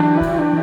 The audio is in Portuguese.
Música